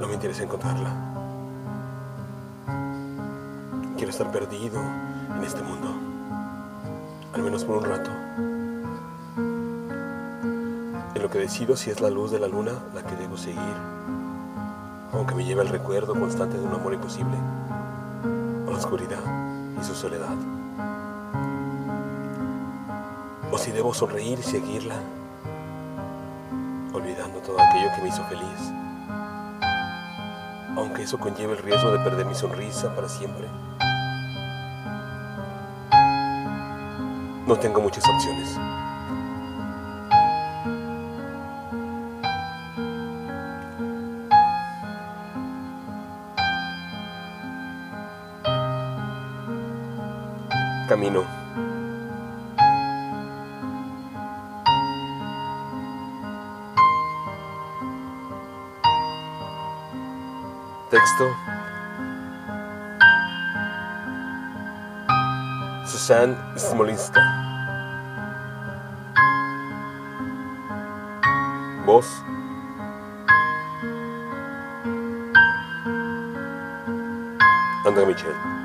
No me interesa encontrarla. Quiero estar perdido en este mundo, al menos por un rato. En lo que decido si es la luz de la luna la que debo seguir, aunque me lleve el recuerdo constante de un amor imposible, a la oscuridad y su soledad. O si debo sonreír y seguirla, olvidando todo aquello que me hizo feliz, aunque eso conlleve el riesgo de perder mi sonrisa para siempre. No tengo muchas opciones. Camino. Texto. Susan Smolinska. Voz. André Michel.